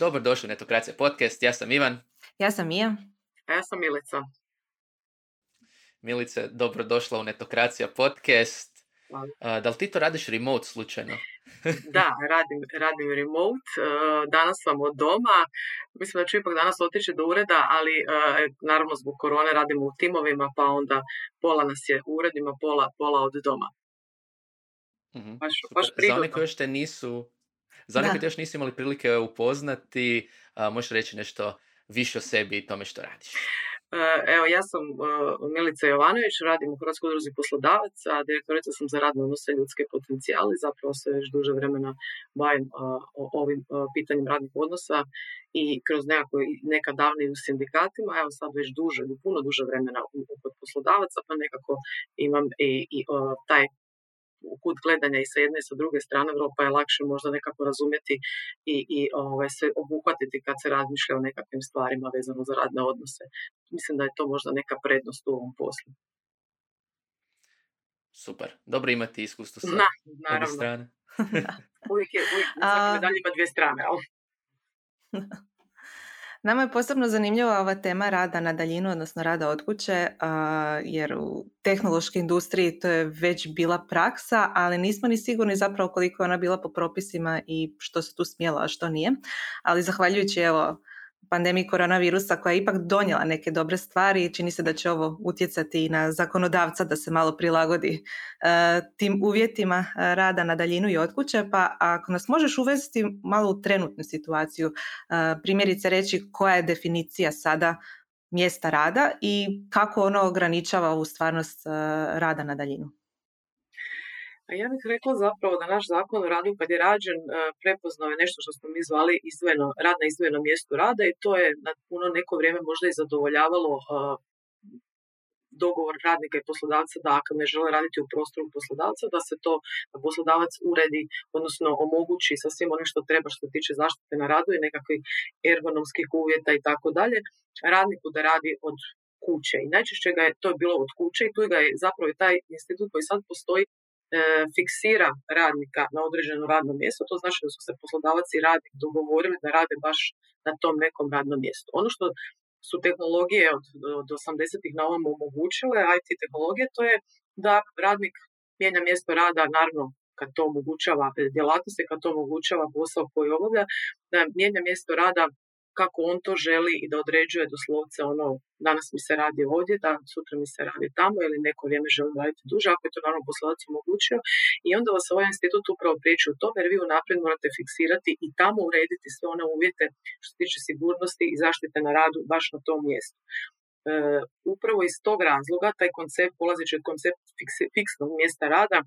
Dobrodošli u Netokracija podcast, ja sam Ivan. Ja sam Mija. A ja sam Milica. Milice, dobrodošla u Netokracija podcast. Hvala. da li ti to radiš remote slučajno? Da, radim, radim remote. E, danas sam od doma. Mislim da ću ipak danas otići do ureda, ali e, naravno zbog korone radimo u timovima, pa onda pola nas je u uredima, pola, pola od doma. Mhm, Baš, baš Za one koji još te nisu, za one koji još nisu imali prilike upoznati, a, možeš reći nešto više o sebi i tome što radiš. E, Evo, ja sam e, Milica Jovanović, radim u Hrvatskoj udruzi poslodavaca, direktorica sam za radne odnose ljudske potencijale, zapravo se već duže vremena bavim e, ovim pitanjem radnih odnosa i kroz nekako, nekad davnije u sindikatima, evo sad već duže, puno duže vremena kod poslodavaca, pa nekako imam i, i taj kut gledanja i sa jedne i sa druge strane Europa je lakše možda nekako razumjeti i, i ovaj, se obuhvatiti kad se razmišlja o nekakvim stvarima vezano za radne odnose. Mislim da je to možda neka prednost u ovom poslu. Super, dobro imati iskustvo sa Na, naravno. strane. Uvijek je, uvijek, A- medalja ima dvije strane. ali- Nama je posebno zanimljiva ova tema rada na daljinu, odnosno rada od kuće, jer u tehnološkoj industriji to je već bila praksa, ali nismo ni sigurni zapravo koliko je ona bila po propisima i što se tu smjelo, a što nije. Ali zahvaljujući evo pandemiji koronavirusa koja je ipak donijela neke dobre stvari, čini se da će ovo utjecati i na zakonodavca da se malo prilagodi e, tim uvjetima e, rada na daljinu i od kuće, pa ako nas možeš uvesti malo u trenutnu situaciju, e, primjerice reći koja je definicija sada mjesta rada i kako ono ograničava ovu stvarnost rada na daljinu. A ja bih rekla zapravo da naš zakon o radu kad je rađen e, prepoznao je nešto što smo mi zvali izdvojeno, rad na izdvojenom mjestu rada i to je na puno neko vrijeme možda i zadovoljavalo e, dogovor radnika i poslodavca da ako ne žele raditi u prostoru poslodavca, da se to da poslodavac uredi, odnosno omogući sa svim onim što treba što se tiče zaštite na radu i nekakvih ergonomskih uvjeta i tako dalje, radniku da radi od kuće. I najčešće ga je to je bilo od kuće i tu ga je zapravo i taj institut koji sad postoji fiksira radnika na određeno radno mjesto, to znači da su se poslodavac i radnik dogovorili da rade baš na tom nekom radnom mjestu. Ono što su tehnologije od, od 80-ih na ovom omogućile, IT tehnologije, to je da radnik mijenja mjesto rada, naravno kad to omogućava e, djelatnosti, kad to omogućava posao koji obavlja, da mijenja mjesto rada kako on to želi i da određuje doslovce ono danas mi se radi ovdje, da sutra mi se radi tamo ili neko vrijeme želim raditi duže, ako je to naravno poslodavac omogućio. I onda vas ovaj institut upravo priječi u tome jer vi unaprijed morate fiksirati i tamo urediti sve one uvjete što se tiče sigurnosti i zaštite na radu baš na tom mjestu. E, upravo iz tog razloga taj koncept, polazeći od koncept fiksi- fiksnog mjesta rada,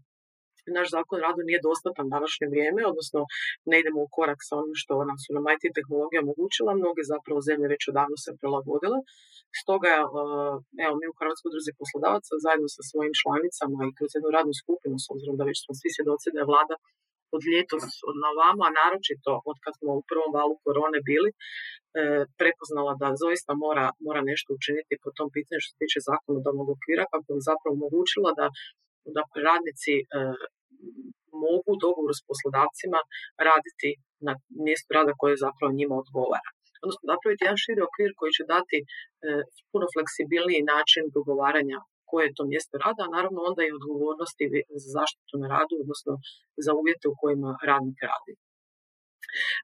naš zakon o radu nije dostatan na današnje vrijeme, odnosno ne idemo u korak sa onim što nam su nam IT tehnologija omogućila, mnoge zapravo zemlje već odavno se prilagodile. Stoga, e, evo, mi u Hrvatskoj udruzi poslodavaca zajedno sa svojim članicama i kroz jednu radnu skupinu, s obzirom da već smo svi svjedoci da je vlada od ljetos od na vamo, a naročito od kad smo u prvom valu korone bili, e, prepoznala da zaista mora, mora nešto učiniti po tom pitanju što se tiče zakonodavnog okvira, kako bi zapravo omogućila da, da radnici e, mogu u dogovoru s poslodavcima raditi na mjestu rada koje zapravo njima odgovara. Odnosno napraviti jedan širi okvir koji će dati e, puno fleksibilniji način dogovaranja koje je to mjesto rada, a naravno onda i odgovornosti za zaštitu na radu, odnosno za uvjete u kojima radnik radi.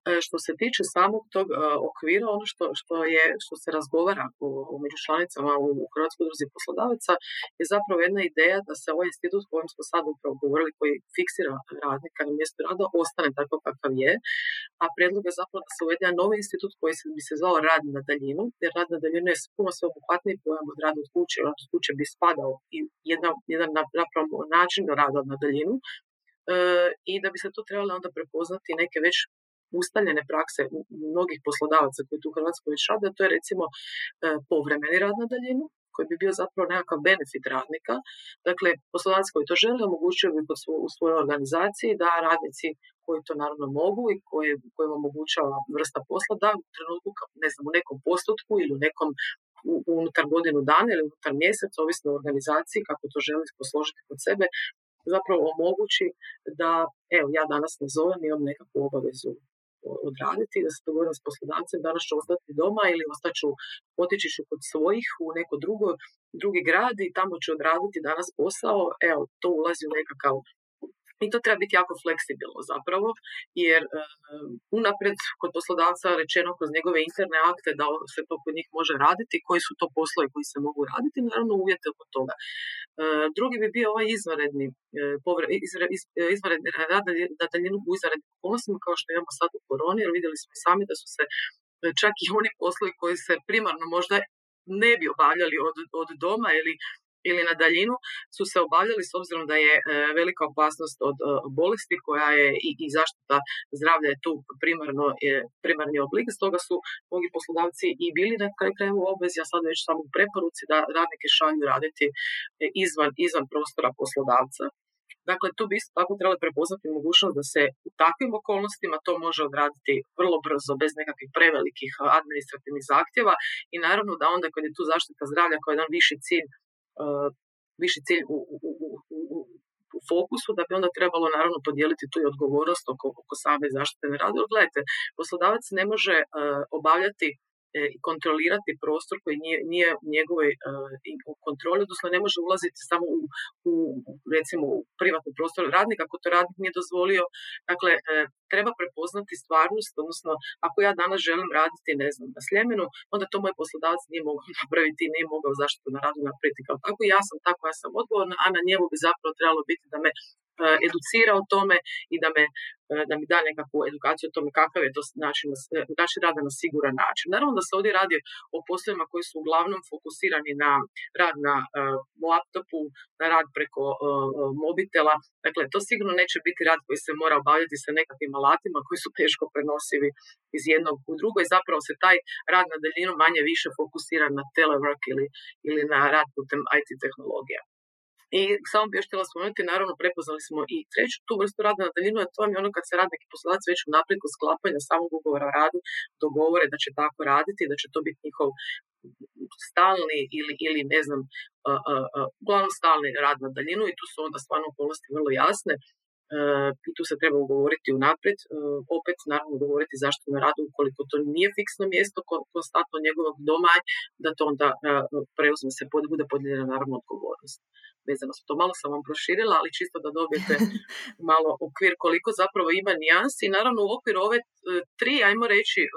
E, Što se tiče samog tog e, okvira, ono što, što, je, što se razgovara u, u među članicama u, u Hrvatskoj udruzi poslodavaca je zapravo jedna ideja da se ovaj institut kojem smo sad upravo govorili, koji fiksira radnika na mjestu rada, ostane tako kakav je, a predlog je zapravo da se uvede novi institut koji se, bi se zvao rad na daljinu, jer rad na daljinu je puno sveobuhvatniji pojam od rada od kuće, od kuće bi spadao i jedan, jedan napravo način rada na daljinu, e, i da bi se to trebalo onda prepoznati neke već ustaljene prakse mnogih poslodavaca koji tu u Hrvatskoj već rade, to je recimo e, povremeni rad na daljinu, koji bi bio zapravo nekakav benefit radnika. Dakle, poslodavac koji to želi omogućio bi u svojoj organizaciji da radnici koji to naravno mogu i koje, kojima omogućava vrsta posla da u trenutku, ne znam, u nekom postotku ili u nekom unutar godinu dana ili unutar mjesec, ovisno o organizaciji, kako to želi posložiti kod sebe, zapravo omogući da, evo, ja danas ne zovem, imam nekakvu obavezu odraditi, da se dogovorim s poslodavcem, danas ću ostati doma ili ostaću, otići ću kod svojih u neko drugo, drugi grad i tamo ću odraditi danas posao, evo, to ulazi u nekakav i to treba biti jako fleksibilno zapravo, jer e, unaprijed kod poslodavca rečeno kroz njegove interne akte da se to kod njih može raditi, koji su to poslovi koji se mogu raditi, naravno uvjete oko toga. E, drugi bi bio ovaj izvanredni, e, izvanredni rad na daljinu u izvanrednim okolnostima kao što imamo sad u koroni, jer vidjeli smo sami da su se čak i oni poslovi koji se primarno možda ne bi obavljali od, od doma ili ili na daljinu su se obavljali s obzirom da je e, velika opasnost od e, bolesti koja je i, zaštita zdravlja je tu primarno, je primarni oblik. Stoga su mnogi poslodavci i bili na kraju u obvezi, a sad već samo u preporuci da radnike šalju raditi e, izvan, izvan prostora poslodavca. Dakle, tu bi isto tako trebali prepoznati mogućnost da se u takvim okolnostima to može odraditi vrlo brzo, bez nekakvih prevelikih administrativnih zahtjeva i naravno da onda kad je tu zaštita zdravlja kao jedan viši cilj viši cilj u, u, u, u fokusu, da bi onda trebalo naravno podijeliti tu i odgovornost oko, oko same zaštite na radu. Gledajte, poslodavac ne može obavljati E, i kontrolirati prostor koji nije, nije u njegovoj uh, kontroli, odnosno ne može ulaziti samo u, u recimo u privatni prostor radnika ako to radnik nije dozvolio. Dakle, e, treba prepoznati stvarnost, odnosno ako ja danas želim raditi, ne znam, na Sljemenu, onda to moj poslodavac nije mogao napraviti, nije mogao zaštitu na radu napraviti kao tako. Ja sam tako, ja sam odgovorna, a na njemu bi zapravo trebalo biti da me educira o tome i da, me, da mi da nekakvu edukaciju o tome kakav je to način, način rada na siguran način. Naravno da se ovdje radi o poslovima koji su uglavnom fokusirani na rad na laptopu, na rad preko mobitela. Dakle, to sigurno neće biti rad koji se mora obavljati sa nekakvim alatima koji su teško prenosivi iz jednog u drugo i zapravo se taj rad na daljinu manje više fokusira na telework ili, ili na rad putem IT tehnologija. I samo bih još htjela spomenuti, naravno prepoznali smo i treću tu vrstu rada na daljinu, a to je ono kad se rad neki poslodavac već u naprijed sklapanja samog ugovora o radu dogovore da će tako raditi, da će to biti njihov stalni ili, ili ne znam, uglavnom stalni rad na daljinu i tu su onda stvarno okolnosti vrlo jasne. I tu se treba ugovoriti unaprijed, opet naravno ugovoriti zašto na radu ukoliko to nije fiksno mjesto konstantno njegovog doma, da to onda preuzme se, bude podijeljena naravno odgovornost vezano to. Malo sam vam proširila, ali čisto da dobijete malo okvir koliko zapravo ima nijansi. I naravno u okviru ove e, tri, ajmo reći, e,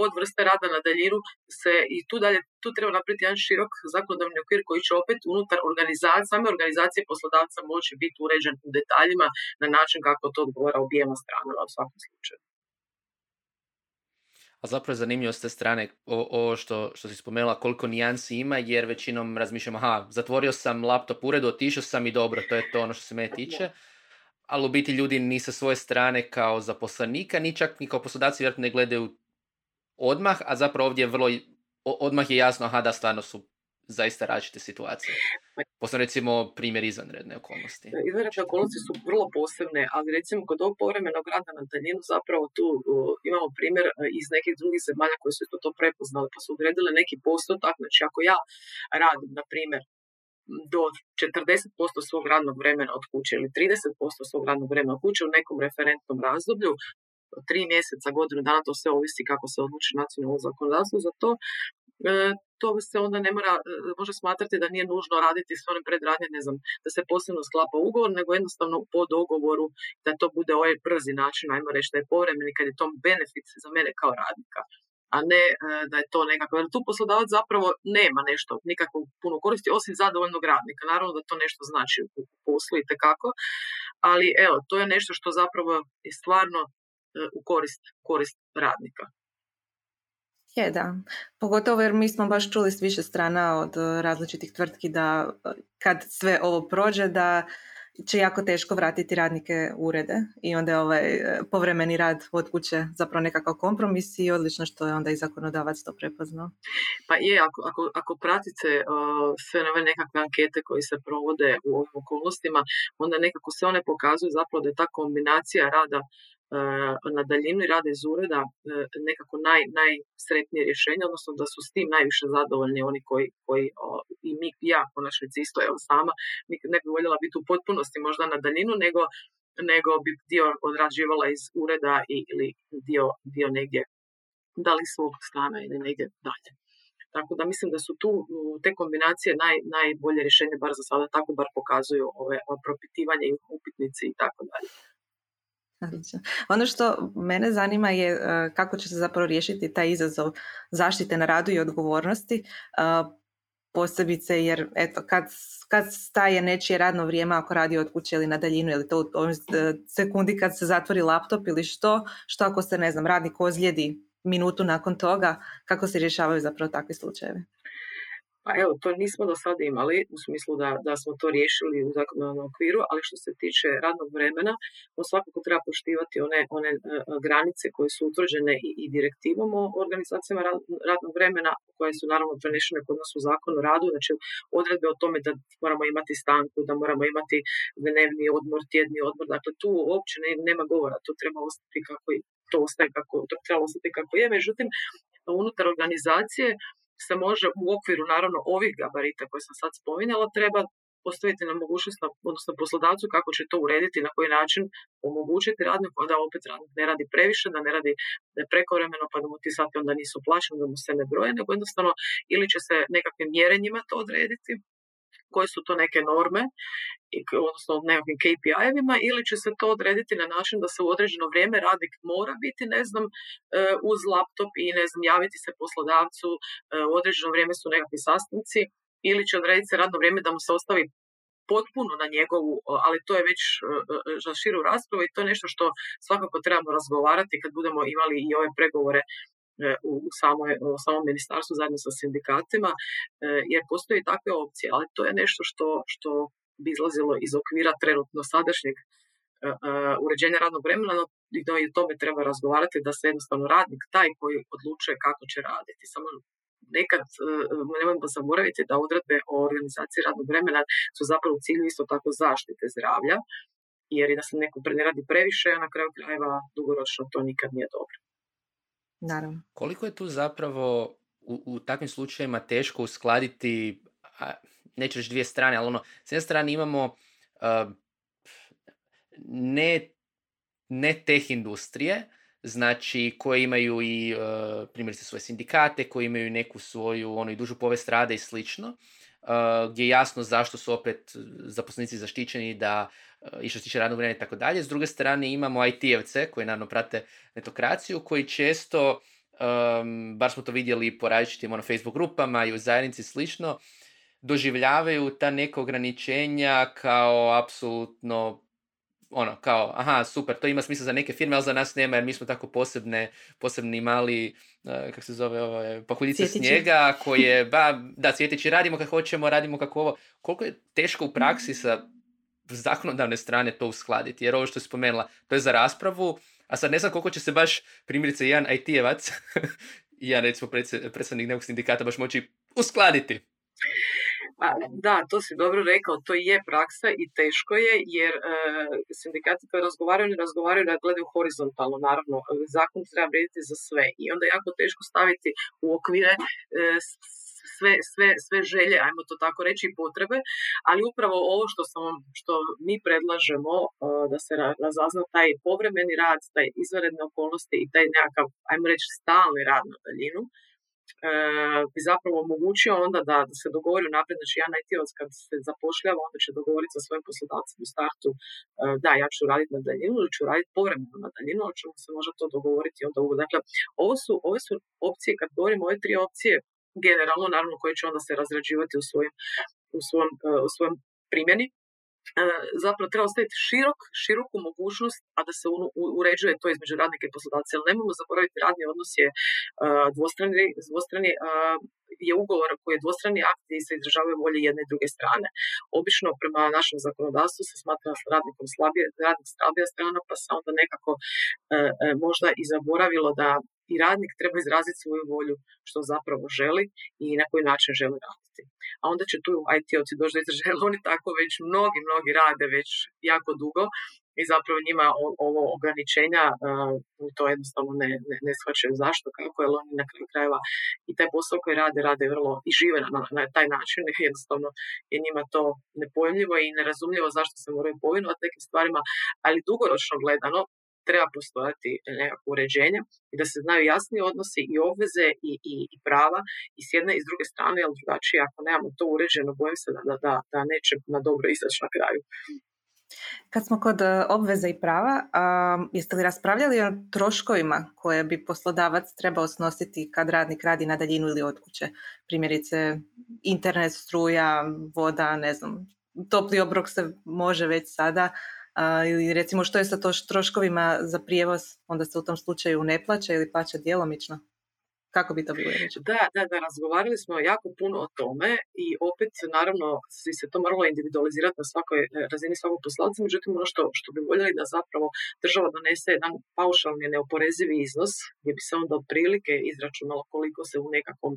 podvrste rada na daljinu se i tu dalje, tu treba napraviti jedan širok zakonodavni okvir koji će opet unutar organizacije, same organizacije poslodavca moći biti uređen u detaljima na način kako to odgovara obijema stranama u svakom slučaju. A zapravo je zanimljivo s te strane ovo što, što si spomenula koliko nijansi ima jer većinom razmišljam aha, zatvorio sam laptop uredu, otišao sam i dobro, to je to ono što se mene tiče. Ali u biti ljudi ni sa svoje strane kao zaposlenika, ni čak ni kao poslodavci vjerojatno ne gledaju odmah, a zapravo ovdje je vrlo, odmah je jasno aha da stvarno su zaista različite situacije. Posebno recimo primjer izvanredne okolnosti. Izvanredne okolnosti su vrlo posebne, ali recimo kod ovog povremenog rada na daljinu zapravo tu imamo primjer e, iz nekih drugih zemalja koji su to prepoznali pa su odredile neki postotak. Znači ako ja radim, na primjer, do 40% svog radnog vremena od kuće ili 30% svog radnog vremena od kuće u nekom referentnom razdoblju, tri mjeseca, godinu dana, to sve ovisi kako se odluči nacionalno zakonodavstvo za to, to se onda ne mora, e, može smatrati da nije nužno raditi s onim predradnje, ne znam, da se posebno sklapa ugovor, nego jednostavno po dogovoru da to bude ovaj brzi način, ajmo reći da je povremeni kad je to benefit za mene kao radnika a ne e, da je to nekako, jer tu poslodavac zapravo nema nešto, nikakvu puno koristi, osim zadovoljnog radnika. Naravno da to nešto znači u poslu i tekako, ali evo, to je nešto što zapravo je stvarno e, u korist, korist radnika. Je, da. Pogotovo jer mi smo baš čuli s više strana od e, različitih tvrtki da e, kad sve ovo prođe da će jako teško vratiti radnike u urede i onda je ovaj e, povremeni rad od kuće zapravo nekakav kompromis i odlično što je onda i zakonodavac to prepoznao. Pa je, ako, ako, ako pratite uh, sve nove nekakve ankete koje se provode u ovim okolnostima, onda nekako se one pokazuju zapravo da je ta kombinacija rada na daljinu i rade iz ureda e, nekako naj, najsretnije rješenje, odnosno da su s tim najviše zadovoljni oni koji, koji i mi, ja konačnici isto, evo sama, ne bi voljela biti u potpunosti možda na daljinu, nego nego bi dio odrađivala iz ureda ili dio, dio negdje da li svog stana ili negdje dalje. Tako da mislim da su tu te kombinacije naj, najbolje rješenje, bar za sada, tako bar pokazuju ove propitivanje i upitnici i tako dalje. Ono što mene zanima je e, kako će se zapravo riješiti taj izazov zaštite na radu i odgovornosti, e, posebice jer eto, kad, kad staje nečije radno vrijeme ako radi od kuće ili na daljinu ili to u e, sekundi kad se zatvori laptop ili što, što ako se ne znam radnik ozlijedi minutu nakon toga, kako se rješavaju zapravo takvi slučajevi? Pa evo, to nismo do sada imali, u smislu da, da smo to riješili u zakonodavnom okviru, ali što se tiče radnog vremena, on svakako treba poštivati one, one e, granice koje su utvrđene i, i direktivom o organizacijama radnog vremena, koje su naravno prenešene kod nas u zakonu o radu, znači odredbe o tome da moramo imati stanku, da moramo imati dnevni odmor, tjedni odmor, dakle tu uopće nema govora, to treba ostati kako to ostaje kako, to treba ostati kako je, međutim, unutar organizacije se može u okviru naravno ovih gabarita koje sam sad spominjala treba postaviti na mogućnost, odnosno poslodavcu kako će to urediti, na koji način omogućiti radniku da opet radnik ne radi previše, da ne radi prekovremeno pa da mu ti sati onda nisu plaćeni, da mu se ne broje, nego jednostavno ili će se nekakvim mjerenjima to odrediti, koje su to neke norme, odnosno nekakvim KPI-evima, ili će se to odrediti na način da se u određeno vrijeme radnik mora biti, ne znam, e, uz laptop i ne znam, javiti se poslodavcu, e, u određeno vrijeme su nekakvi sastanci, ili će odrediti se radno vrijeme da mu se ostavi potpuno na njegovu, ali to je već e, za širu raspravu i to je nešto što svakako trebamo razgovarati kad budemo imali i ove pregovore u, samoj, u samom ministarstvu zajedno sa sindikatima, jer postoje takve opcije, ali to je nešto što, što bi izlazilo iz okvira trenutno sadašnjeg uređenja radnog vremena, no i o tome treba razgovarati da se jednostavno radnik taj koji odlučuje kako će raditi. Samo nekad nemojmo zaboraviti da odredbe o organizaciji radnog vremena su zapravo u cilju isto tako zaštite zdravlja, jer i da se neko ne radi previše, a na kraju krajeva dugoročno to nikad nije dobro. Naravno. Koliko je tu zapravo u, u takvim slučajevima teško uskladiti, neću reći dvije strane, ali ono, s jedne strane imamo ne, ne teh industrije, znači koje imaju i uh, primjerice svoje sindikate, koji imaju neku svoju ono, i dužu povest rada i slično, gdje je jasno zašto su opet zaposlenici zaštićeni da i što se tiče radnog vremena i tako dalje. S druge strane imamo IT-evce koji naravno prate netokraciju koji često, um, bar smo to vidjeli po različitim ono, Facebook grupama i u zajednici slično, doživljavaju ta neka ograničenja kao apsolutno ono, kao, aha, super, to ima smisla za neke firme, ali za nas nema, jer mi smo tako posebne, posebni mali, uh, kako se zove, ovo, pahuljice snijega, koje, ba, da, cvjetići, radimo kako hoćemo, radimo kako ovo. Koliko je teško u praksi sa zakonodavne strane to uskladiti, jer ovo što je spomenula, to je za raspravu, a sad ne znam koliko će se baš, primjerice, jedan IT-evac, jedan, recimo, predstavnik nekog sindikata baš moći uskladiti. Pa, da, to si dobro rekao, to je praksa i teško je, jer e, sindikati koji razgovaraju, ne razgovaraju da gledaju horizontalno, naravno, zakon treba vrijediti za sve i onda je jako teško staviti u okvire e, sve, sve, sve želje, ajmo to tako reći, i potrebe, ali upravo ovo što, sam, što mi predlažemo e, da se razazna taj povremeni rad, taj izvanredne okolnosti i taj nekakav, ajmo reći, stalni rad na daljinu, E, bi zapravo omogućio onda da, se dogovori naprijed, znači ja najtivac kad se zapošljava, onda će dogovoriti sa svojim poslodavcem u startu, e, da ja ću raditi na daljinu ili ću raditi povremeno na daljinu, ali ćemo se možda to dogovoriti onda uvo. Dakle, ovo su, ove su opcije, kad govorimo ove tri opcije, generalno, naravno, koje će onda se razrađivati u svojim, u svojom, e, u svojom primjeni, E, zapravo treba ostaviti širok, široku mogućnost, a da se uređuje to između radnika i poslodavca. Jer nemojmo zaboraviti, radni odnos je uh, dvostrani, dvostrani je ugovor koji je dvostrani akt i se izražavaju volje jedne i druge strane. Obično prema našem zakonodavstvu se smatra radnikom slabije, radnik slabija strana, pa se onda nekako e, možda i zaboravilo da i radnik treba izraziti svoju volju što zapravo želi i na koji način želi raditi. A onda će tu IT-ovci doći do izražaja, oni tako već mnogi, mnogi rade već jako dugo i zapravo njima ovo ograničenja to jednostavno ne, ne, ne shvaćaju zašto, kako, jer oni na kraju krajeva i taj posao koji rade, rade vrlo i žive na, na taj način, jednostavno je njima to nepojmljivo i nerazumljivo zašto se moraju povinovati nekim stvarima, ali dugoročno gledano treba postojati nekakvo uređenje i da se znaju jasni odnosi i obveze i, i, i prava i s jedne i s druge strane, jer drugačije ako nemamo to uređeno, bojim se da, da, da neće na dobro izaći na kraju. Kad smo kod e, obveza i prava, jeste li raspravljali o troškovima koje bi poslodavac trebao snositi kad radnik radi na daljinu ili od kuće? Primjerice, internet, struja, voda, ne znam, topli obrok se može već sada, ili recimo što je sa to troškovima za prijevoz, onda se u tom slučaju ne plaća ili plaća djelomično? Kako bi to bilo reći? Da, da, da, razgovarali smo jako puno o tome i opet, naravno, svi se to moralo individualizirati na svakoj e, razini svakog poslodavca, međutim, ono što, što bi voljeli da zapravo država donese jedan paušalni neoporezivi iznos, gdje bi se onda otprilike izračunalo koliko se u nekakvom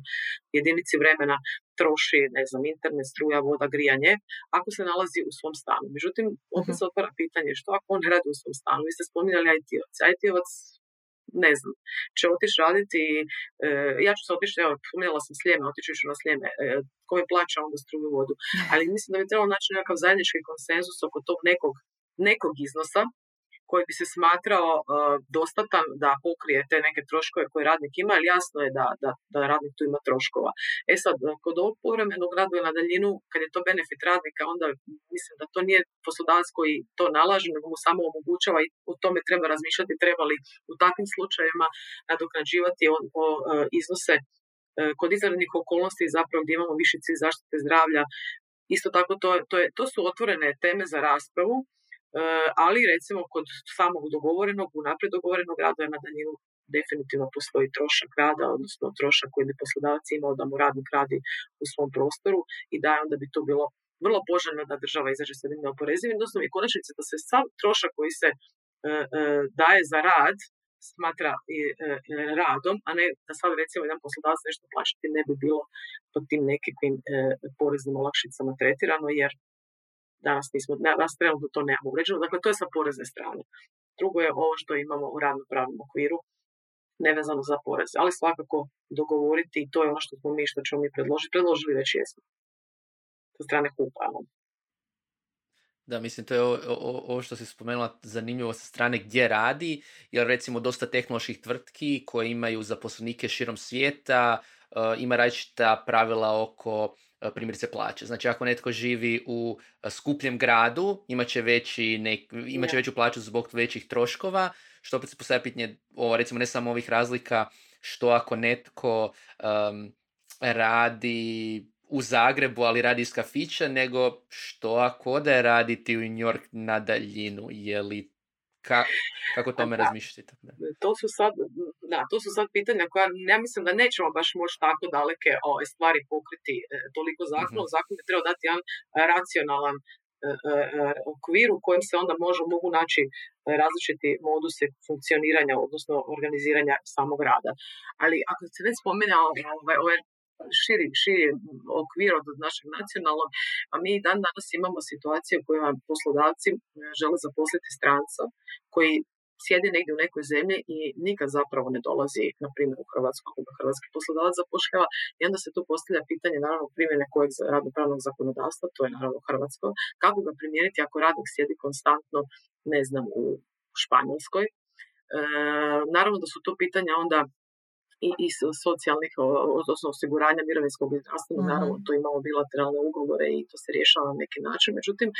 jedinici vremena troši, ne znam, internet, struja, voda, grijanje, ako se nalazi u svom stanu. Međutim, opet mhm. se otvara pitanje što ako on radi u svom stanu. Vi ste spominjali IT-ovac. IT-ovac ne znam, će otići raditi, e, ja ću se otići, evo, punila sam sljeme, otići ću na sljeme, e, ko mi plaća onda struju vodu. Ali mislim da bi trebalo naći nekakav zajednički konsenzus oko tog nekog, nekog iznosa koji bi se smatrao uh, dostatan da pokrije te neke troškove koje radnik ima, ali jasno je da, da, da radnik tu ima troškova. E sad, kod ovog povremenog rada na daljinu, kad je to benefit radnika, onda mislim da to nije poslodavac koji to nalaže, nego mu samo omogućava i o tome treba razmišljati, treba li u takvim slučajevima nadoknađivati o, o uh, iznose uh, kod izvanrednih okolnosti zapravo gdje imamo više cilj zaštite zdravlja. Isto tako to, to, je, to su otvorene teme za raspravu ali recimo kod samog dogovorenog, unaprijed dogovorenog rada na daljinu definitivno postoji trošak rada, odnosno trošak koji bi poslodavac imao da mu radnik radi u svom prostoru i da onda bi to bilo vrlo poželjno da država izađe sa njim neoporezivim, odnosno i konačnici da se sav trošak koji se eh, eh, daje za rad smatra i radom, a ne da sad recimo jedan poslodavac nešto plaćati ne bi bilo pod tim nekakvim poreznim olakšicama tretirano, jer danas nismo, danas trenutno to nemamo uređeno, dakle to je sa porezne strane. Drugo je ovo što imamo u ravnopravnom okviru, nevezano za poreze, ali svakako dogovoriti i to je ono što smo mi, što ćemo mi predložiti, predložili već jesmo. Sa strane kupa. Da, mislim, to je ovo što si spomenula zanimljivo sa strane gdje radi, jer recimo dosta tehnoloških tvrtki koje imaju zaposlenike širom svijeta, uh, ima različita pravila oko E, primjerice plaće. Znači ako netko živi u e, skupljem gradu, imat će, veći nek, imat će veću plaću zbog većih troškova, što opet se postavlja pitanje, ovo, recimo ne samo ovih razlika, što ako netko um, radi u Zagrebu, ali radi iz kafića, nego što ako ode raditi u New York na daljinu, je li Ka, kako tome razmišljate? To su sad, da, to su sad pitanja koja ja mislim da nećemo baš moći tako daleke ove stvari pokriti e, toliko zakona. Mm-hmm. Zakon bi trebao dati jedan racionalan e, e, okvir u kojem se onda može, mogu naći različiti moduse funkcioniranja, odnosno organiziranja samog rada. Ali ako se već spominjao ovaj, ove širi, širi okvir od našeg nacionalnog, a mi dan danas imamo situaciju kojima poslodavci e, žele zaposliti stranca koji sjedi negdje u nekoj zemlji i nikad zapravo ne dolazi, na primjer, u Hrvatsku, da hrvatski poslodavac zapošljava i onda se tu postavlja pitanje, naravno, primjene kojeg radnopravnog zakonodavstva, to je naravno Hrvatsko, kako ga primijeniti ako radnik sjedi konstantno, ne znam, u Španjolskoj. E, naravno da su to pitanja onda i, i socijalnih, odnosno osiguranja mirovinskog i zdravstvenog, mm naravno to imamo bilateralne ugovore i to se rješava na neki način. Međutim, e,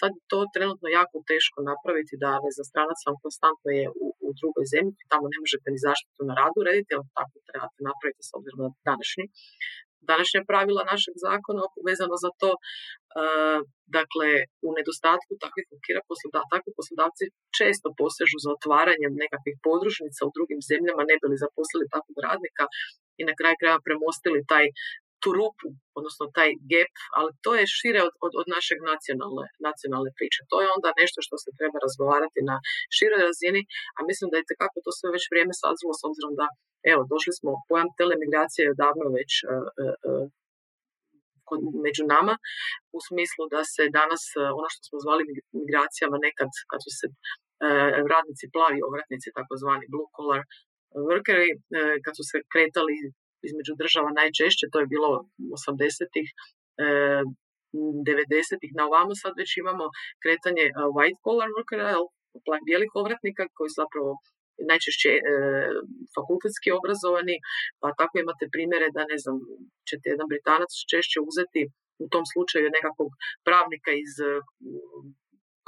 sad to trenutno jako teško napraviti da ne za stranac vam konstantno je u, u drugoj zemlji, tamo ne možete ni zaštitu na radu rediti, ali tako trebate napraviti s obzirom na današnji današnja pravila našeg zakona vezano za to. Dakle, u nedostatku takvih okvira poslodavci, takvi poslodavci često posežu za otvaranjem nekakvih podružnica u drugim zemljama, ne bi li zaposlili takvog radnika i na kraju kraja premostili taj tu rupu, odnosno taj gap, ali to je šire od, od, od našeg nacionalne, nacionalne priče. To je onda nešto što se treba razgovarati na široj razini, a mislim da je tekako to sve već vrijeme sazvalo s obzirom da evo, došli smo, pojam telemigracije je davno već uh, uh, među nama u smislu da se danas ono što smo zvali migracijama nekad kad su se radnici plavi ovratnici takozvani blue collar workeri kad su se kretali između država najčešće, to je bilo 80-ih, 90-ih na ovamo sad već imamo kretanje white collar workera, bijelih povratnika koji su zapravo najčešće e, fakultetski obrazovani, pa tako imate primjere da ne znam, ćete jedan Britanac češće uzeti u tom slučaju nekakvog pravnika iz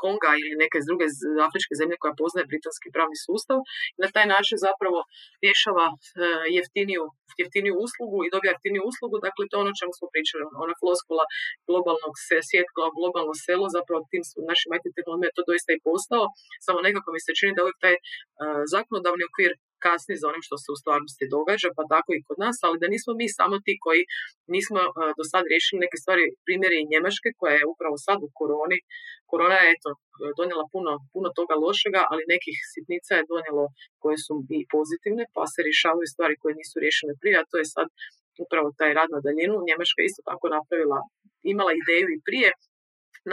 Konga ili neke druge afričke zemlje koja poznaje britanski pravni sustav i na taj način zapravo rješava e, jeftiniju, jeftiniju uslugu i dobija jeftiniju uslugu, dakle to je ono čemu smo pričali, ona floskula globalnog svjetla, globalno selo, zapravo tim našim IT tehnologijama je to doista i postao, samo nekako mi se čini da uvijek taj uh, zakonodavni okvir kasni za onim što se u stvarnosti događa, pa tako i kod nas, ali da nismo mi samo ti koji nismo uh, do sad riješili neke stvari, primjeri i Njemačke koja je upravo sad u koroni korona je eto, donijela puno, puno toga lošega, ali nekih sitnica je donijelo koje su i pozitivne, pa se rješavaju stvari koje nisu riješene prije, a to je sad upravo taj rad na daljinu. Njemačka isto tako napravila, imala ideju i prije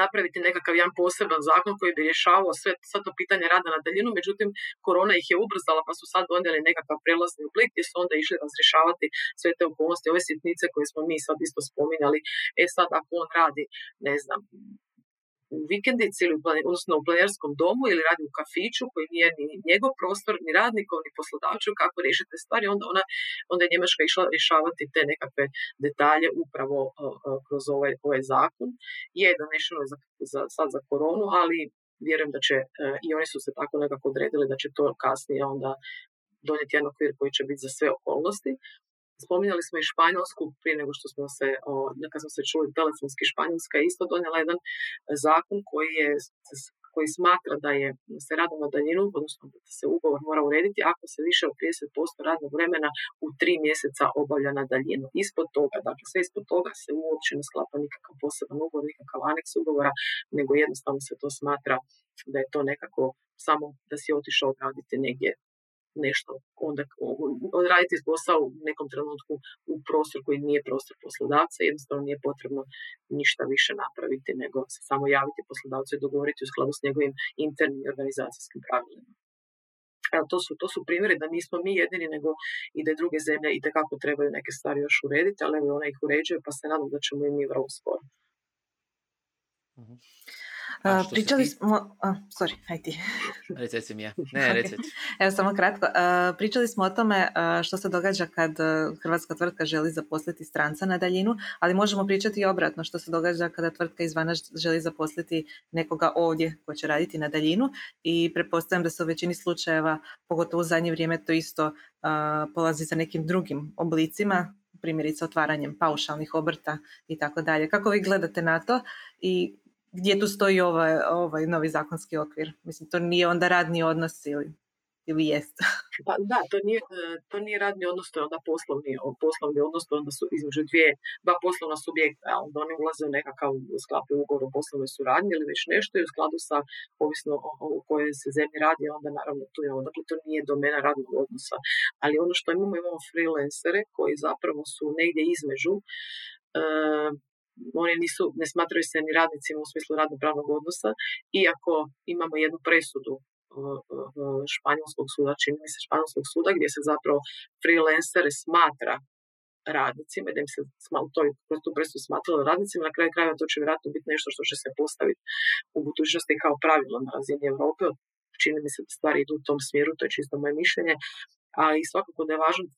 napraviti nekakav jedan poseban zakon koji bi rješavao sve, sve to pitanje rada na daljinu, međutim korona ih je ubrzala pa su sad donijeli nekakav prelazni oblik gdje su onda išli razrješavati sve te okolnosti, ove sitnice koje smo mi sad isto spominjali. E sad ako on radi, ne znam, u vikendici ili odnosno u planerskom domu ili radi u kafiću koji nije ni njegov prostor, ni radnikov, ni poslodavču, kako riješiti stvari, onda, ona, onda je Njemačka išla rješavati te nekakve detalje upravo kroz ovaj, ovaj zakon. Je donešeno za, za, sad za koronu, ali vjerujem da će e, i oni su se tako nekako odredili da će to kasnije onda donijeti jedan okvir koji će biti za sve okolnosti. Spominjali smo i Španjolsku prije nego što smo se, o, kad smo se čuli telefonski, Španjolska je isto donijela jedan zakon koji je koji smatra da je se radom na daljinu, odnosno da se ugovor mora urediti ako se više od 30% radnog vremena u tri mjeseca obavlja na daljinu. Ispod toga, dakle sve ispod toga se uopće ne sklapa nikakav poseban ugovor, nikakav aneks ugovora, nego jednostavno se to smatra da je to nekako samo da si otišao raditi negdje nešto onda odraditi posao u nekom trenutku u prostor koji nije prostor poslodavca, jednostavno nije potrebno ništa više napraviti nego se samo javiti poslodavcu i dogovoriti u skladu s njegovim internim organizacijskim pravilima. Evo, to su, to su primjeri da nismo mi jedini, nego i da druge zemlje i kako trebaju neke stvari još urediti, ali evo one ih uređuju, pa se nadam da ćemo i mi vrlo skoro. Mhm. A, pričali smo... A, sorry, aj ti. Mi ja. Ne, reci. Evo samo kratko. pričali smo o tome što se događa kad hrvatska tvrtka želi zaposliti stranca na daljinu, ali možemo pričati i obratno što se događa kada tvrtka izvana želi zaposliti nekoga ovdje ko će raditi na daljinu i pretpostavljam da se u većini slučajeva, pogotovo u zadnje vrijeme, to isto polazi za nekim drugim oblicima, primjerice otvaranjem paušalnih obrta i tako dalje. Kako vi gledate na to i gdje tu stoji ovaj, ovaj novi zakonski okvir? Mislim, to nije onda radni odnos ili, ili jest? Pa da, to nije, to nije radni odnos, to je onda poslovni, poslovni odnos, to onda su između dvije, dva poslovna subjekta, onda oni ulaze u nekakav sklapni ugovor o poslovnoj suradnji ili već nešto i u skladu sa, ovisno o, kojoj se zemlji radi, onda naravno tu je, dakle to nije domena radnog odnosa. Ali ono što imamo, imamo freelancere koji zapravo su negdje između, e, oni nisu, ne smatraju se ni radnicima u smislu radno-pravnog odnosa, iako imamo jednu presudu španjolskog suda, čini mi se španjolskog suda, gdje se zapravo freelancere smatra radnicima, da im se to, tu presudu smatralo radnicima, na kraju krajeva to će vjerojatno biti nešto što će se postaviti u budućnosti kao pravilo na razini Europe. Čini mi se da stvari idu u tom smjeru, to je čisto moje mišljenje, ali svakako da je važno e,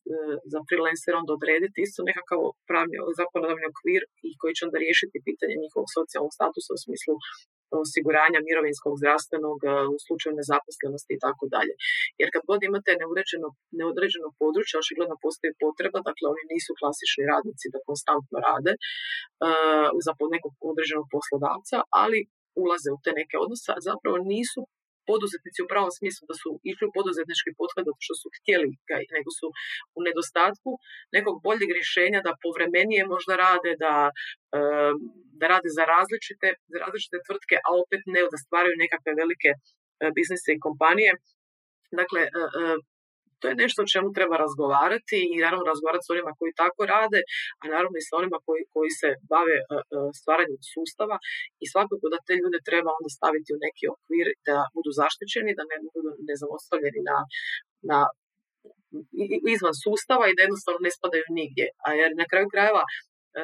za freelancer onda odrediti isto nekakav pravni zakonodavni okvir i koji će onda riješiti pitanje njihovog socijalnog statusa u smislu osiguranja mirovinskog, zdravstvenog, e, u slučaju nezaposlenosti i tako dalje. Jer kad god imate neodređeno, neodređeno područje, očigledno postoji potreba, dakle oni nisu klasični radnici da konstantno rade uh, za nekog određenog poslodavca, ali ulaze u te neke odnose, a zapravo nisu poduzetnici u pravom smislu da su išli u poduzetnički pothvat zato što su htjeli ga, nego su u nedostatku nekog boljeg rješenja da povremenije možda rade, da, da rade za različite, za različite tvrtke, a opet ne da stvaraju nekakve velike biznise i kompanije. Dakle, To je nešto o čemu treba razgovarati i naravno razgovarati s onima koji tako rade, a naravno i s onima koji, koji se bave e, e, stvaranjem sustava i svakako da te ljude treba onda staviti u neki okvir da budu zaštićeni, da ne budu nezaostavljeni na, na izvan sustava i da jednostavno ne spadaju nigdje. A jer na kraju krajeva e,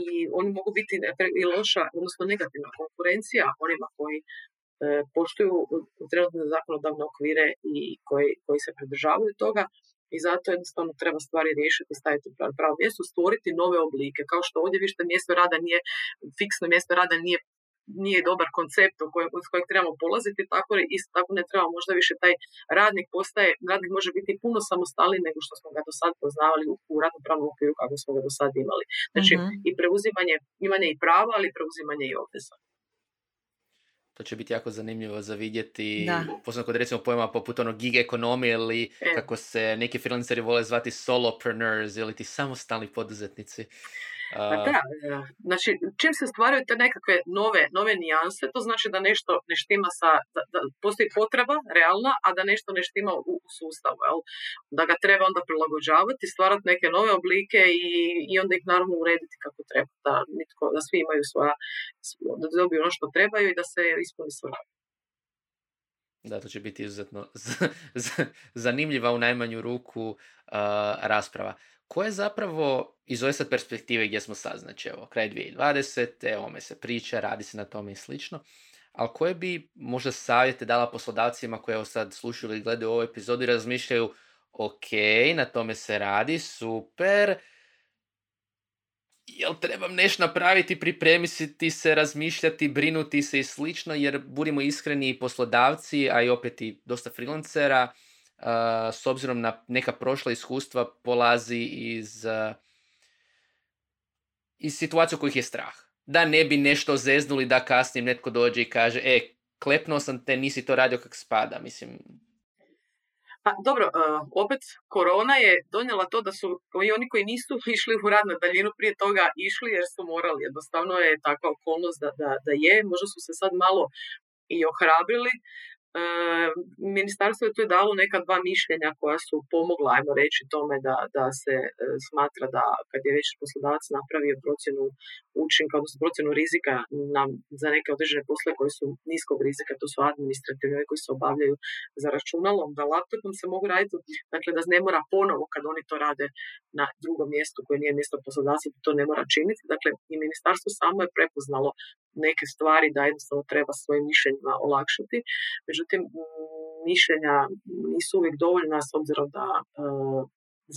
i oni mogu biti i loša, odnosno negativna konkurencija onima koji poštuju trenutne zakonodavne okvire i koji, koji se pridržavaju toga i zato jednostavno treba stvari riješiti, staviti na pravo mjesto, stvoriti nove oblike. Kao što ovdje vište mjesto rada nije, fiksno mjesto rada nije nije dobar koncept u kojem, s kojeg trebamo polaziti, tako isto tako ne treba možda više taj radnik postaje, radnik može biti puno samostalniji nego što smo ga do sad poznavali u, u radnom pravnom okviru kako smo ga do sad imali. Znači uh i preuzimanje, imanje i prava, ali preuzimanje i obveza. To će biti jako zanimljivo za vidjeti, posebno kod recimo pojma poput onog gig ekonomije ili e. kako se neki freelanceri vole zvati solopreneurs ili ti samostalni poduzetnici. Pa da, znači čim se stvaraju te nekakve nove, nove nijanse, to znači da nešto ne štima sa, da, da postoji potreba realna, a da nešto ne štima u, u sustavu, jel? da ga treba onda prilagođavati, stvarati neke nove oblike i, i onda ih naravno urediti kako treba, da, nitko, da svi imaju svoja, da dobiju ono što trebaju i da se ispuni svrha. Da, to će biti izuzetno zanimljiva u najmanju ruku uh, rasprava koja je zapravo iz ove sad perspektive gdje smo sad, znači evo, kraj 2020. ovome se priča, radi se na tome i slično, ali koje bi možda savjete dala poslodavcima koji evo sad slušaju ili gledaju ovu epizodu i razmišljaju ok, na tome se radi, super, jel trebam nešto napraviti, pripremiti se, razmišljati, brinuti se i slično, jer budimo iskreni poslodavci, a i opet i dosta freelancera, s obzirom na neka prošla iskustva polazi iz, iz situacije u kojih je strah. Da ne bi nešto zeznuli da kasnije netko dođe i kaže e, klepnuo sam te, nisi to radio kak spada. Mislim, pa dobro, opet korona je donijela to da su i oni koji nisu išli u rad na daljinu prije toga išli jer su morali. Jednostavno je takva okolnost da, da, da je. Možda su se sad malo i ohrabrili, E, ministarstvo je tu dalo neka dva mišljenja koja su pomogla, ajmo reći, tome da, da se e, smatra da kad je već poslodavac napravio procjenu učinka, odnosno procjenu rizika na, za neke određene posle koji su niskog rizika, to su administrativni koji se obavljaju za računalom, da laptopom se mogu raditi, dakle da ne mora ponovo kad oni to rade na drugom mjestu koje nije mjesto poslodavca, to ne mora činiti. Dakle, i ministarstvo samo je prepoznalo neke stvari da jednostavno treba svojim mišljenjima olakšati. Međutim, mišljenja nisu uvijek dovoljna s obzirom da e,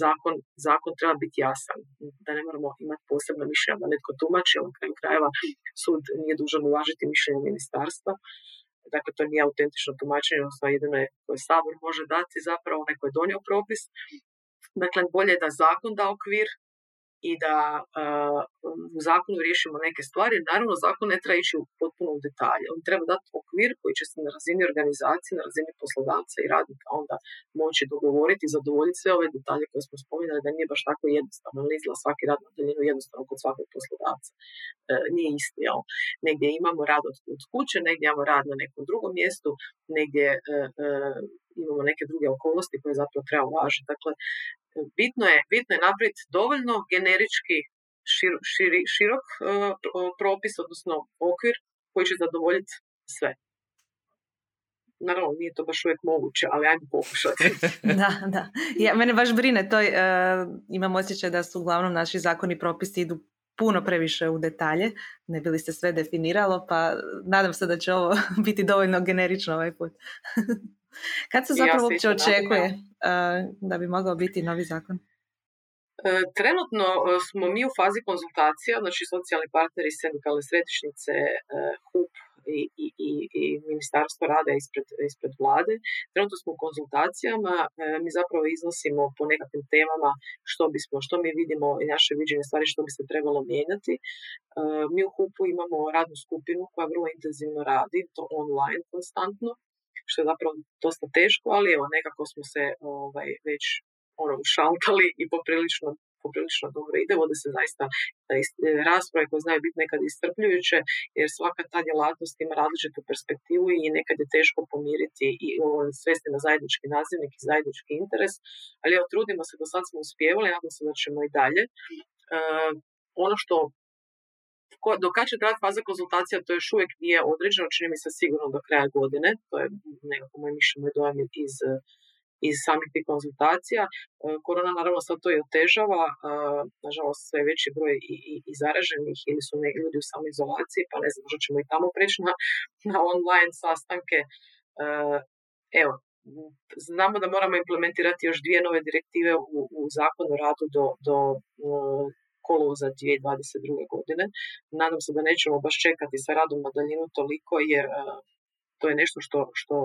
zakon, zakon treba biti jasan, da ne moramo imati posebno mišljenja da netko tumači, na kraju krajeva sud nije dužan uvažiti mišljenje ministarstva. Dakle, to nije autentično tumačenje, odnosno jedino je koje Sabor može dati zapravo neko je donio propis. Dakle, bolje je da zakon da okvir, i da uh, u zakonu riješimo neke stvari. Naravno, zakon ne treba ići u potpuno u detalje. On treba dati okvir koji će se na razini organizacije, na razini poslodavca i radnika onda moći dogovoriti i zadovoljiti sve ove detalje koje smo spominjali da nije baš tako jednostavno. Ne izgleda svaki rad na daljinu jednostavno kod svakog poslodavca. E, nije isti. Jel? Negdje imamo rad od, kuće, negdje imamo rad na nekom drugom mjestu, negdje e, e, imamo neke druge okolnosti koje zapravo treba uvažiti. Dakle, bitno je, bitno je napraviti dovoljno generički širok e, propis, odnosno okvir koji će zadovoljiti sve. Naravno, nije to baš uvijek moguće, ali ajmo pokušati. da, da. Ja, mene baš brine to. Uh, imam osjećaj da su uglavnom naši zakoni propisi idu puno previše u detalje, ne bi li se sve definiralo, pa nadam se da će ovo biti dovoljno generično ovaj put. Kad se zapravo uopće očekuje da bi mogao biti novi zakon? E, trenutno e, smo mi u fazi konzultacija, znači socijalni partneri, sindikalne središnjice, e, HUP i, i, i, ministarstvo rada ispred, ispred vlade. Trenutno smo u konzultacijama, mi zapravo iznosimo po nekakvim temama što bismo, što mi vidimo i naše viđenje stvari što bi se trebalo mijenjati. Mi u HUP-u imamo radnu skupinu koja vrlo intenzivno radi, to online konstantno što je zapravo dosta teško, ali evo nekako smo se ovaj, već ono, šaltali i poprilično poprilično dobro ide, vode se zaista rasprave koje znaju biti nekad iscrpljujuće, jer svaka ta djelatnost ima različitu perspektivu i nekad je teško pomiriti i svesti na zajednički nazivnik i zajednički interes, ali evo trudimo se, do sad smo uspjevali, nadam se da ćemo i dalje. ono što do kad će trajati faza konzultacija, to još uvijek nije određeno, čini mi se sigurno do kraja godine, to je nekako moj mišljenje dojam iz, iz samih tih konzultacija. E, korona naravno sad to i otežava, nažalost sve veći broj i, i, i zaraženih ili su neki ljudi u samoizolaciji, pa ne znam, možda ćemo i tamo preći na, na online sastanke. E, evo, znamo da moramo implementirati još dvije nove direktive u, u zakonu radu do, do za 2022. godine. Nadam se da nećemo baš čekati sa radom na daljinu toliko jer uh, to je nešto što, što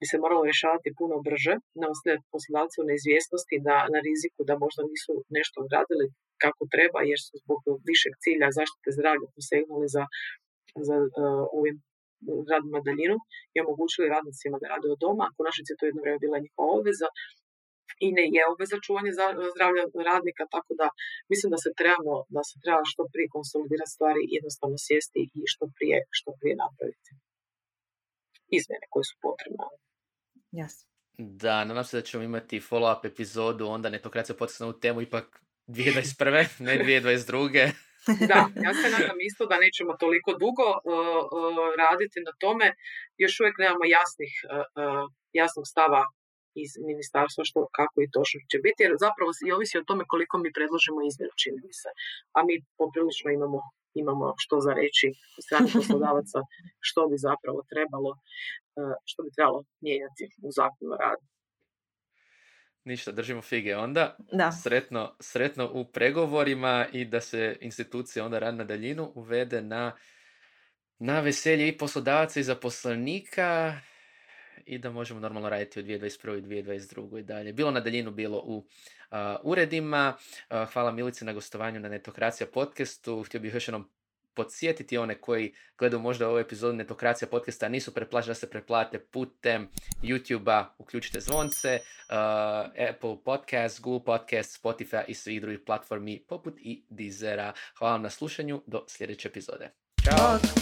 bi se moralo rješavati puno brže, na osnovu poslodavca u neizvjesnosti, da, na riziku da možda nisu nešto odradili kako treba, jer su zbog višeg cilja zaštite zdravlja posegnuli za, za uh, ovim radom na daljinu i omogućili radnicima da rade od doma. Konačnici to jedno vrijeme bila njihova obveza i ne je obveza čuvanje zdravlja radnika, tako da mislim da se trebamo, da se treba što prije konsolidirati stvari, jednostavno sjesti i što prije, što prije napraviti. Izmjene koje su potrebne. Yes. Da, nadam se da ćemo imati follow-up epizodu, onda netokracija potisne u temu ipak 2021. ne 2022. da, ja se nadam isto da nećemo toliko dugo uh, uh, raditi na tome. Još uvijek nemamo jasnih, uh, jasnog stava iz ministarstva što, kako i to što će biti, jer zapravo i ovisi o tome koliko mi predložimo izmjenu, čini mi se. A mi poprilično imamo, imamo što za reći strani poslodavaca što bi zapravo trebalo, e, što bi trebalo mijenjati u zakonu o radu. Ništa, držimo fige onda. Da. Sretno, sretno u pregovorima i da se institucija onda rad na daljinu uvede na, na veselje i poslodavaca i zaposlenika i da možemo normalno raditi u 2021. i 2022. i dalje. Bilo na daljinu, bilo u uredima. hvala Milici na gostovanju na Netokracija podcastu. Htio bih još jednom podsjetiti one koji gledaju možda ovu epizodu Netokracija podcasta, nisu preplaćeni da se preplate putem YouTube-a, uključite zvonce, Apple Podcast, Google Podcast, Spotify i svih drugih platformi poput i Deezera. Hvala vam na slušanju, do sljedeće epizode. Ćao!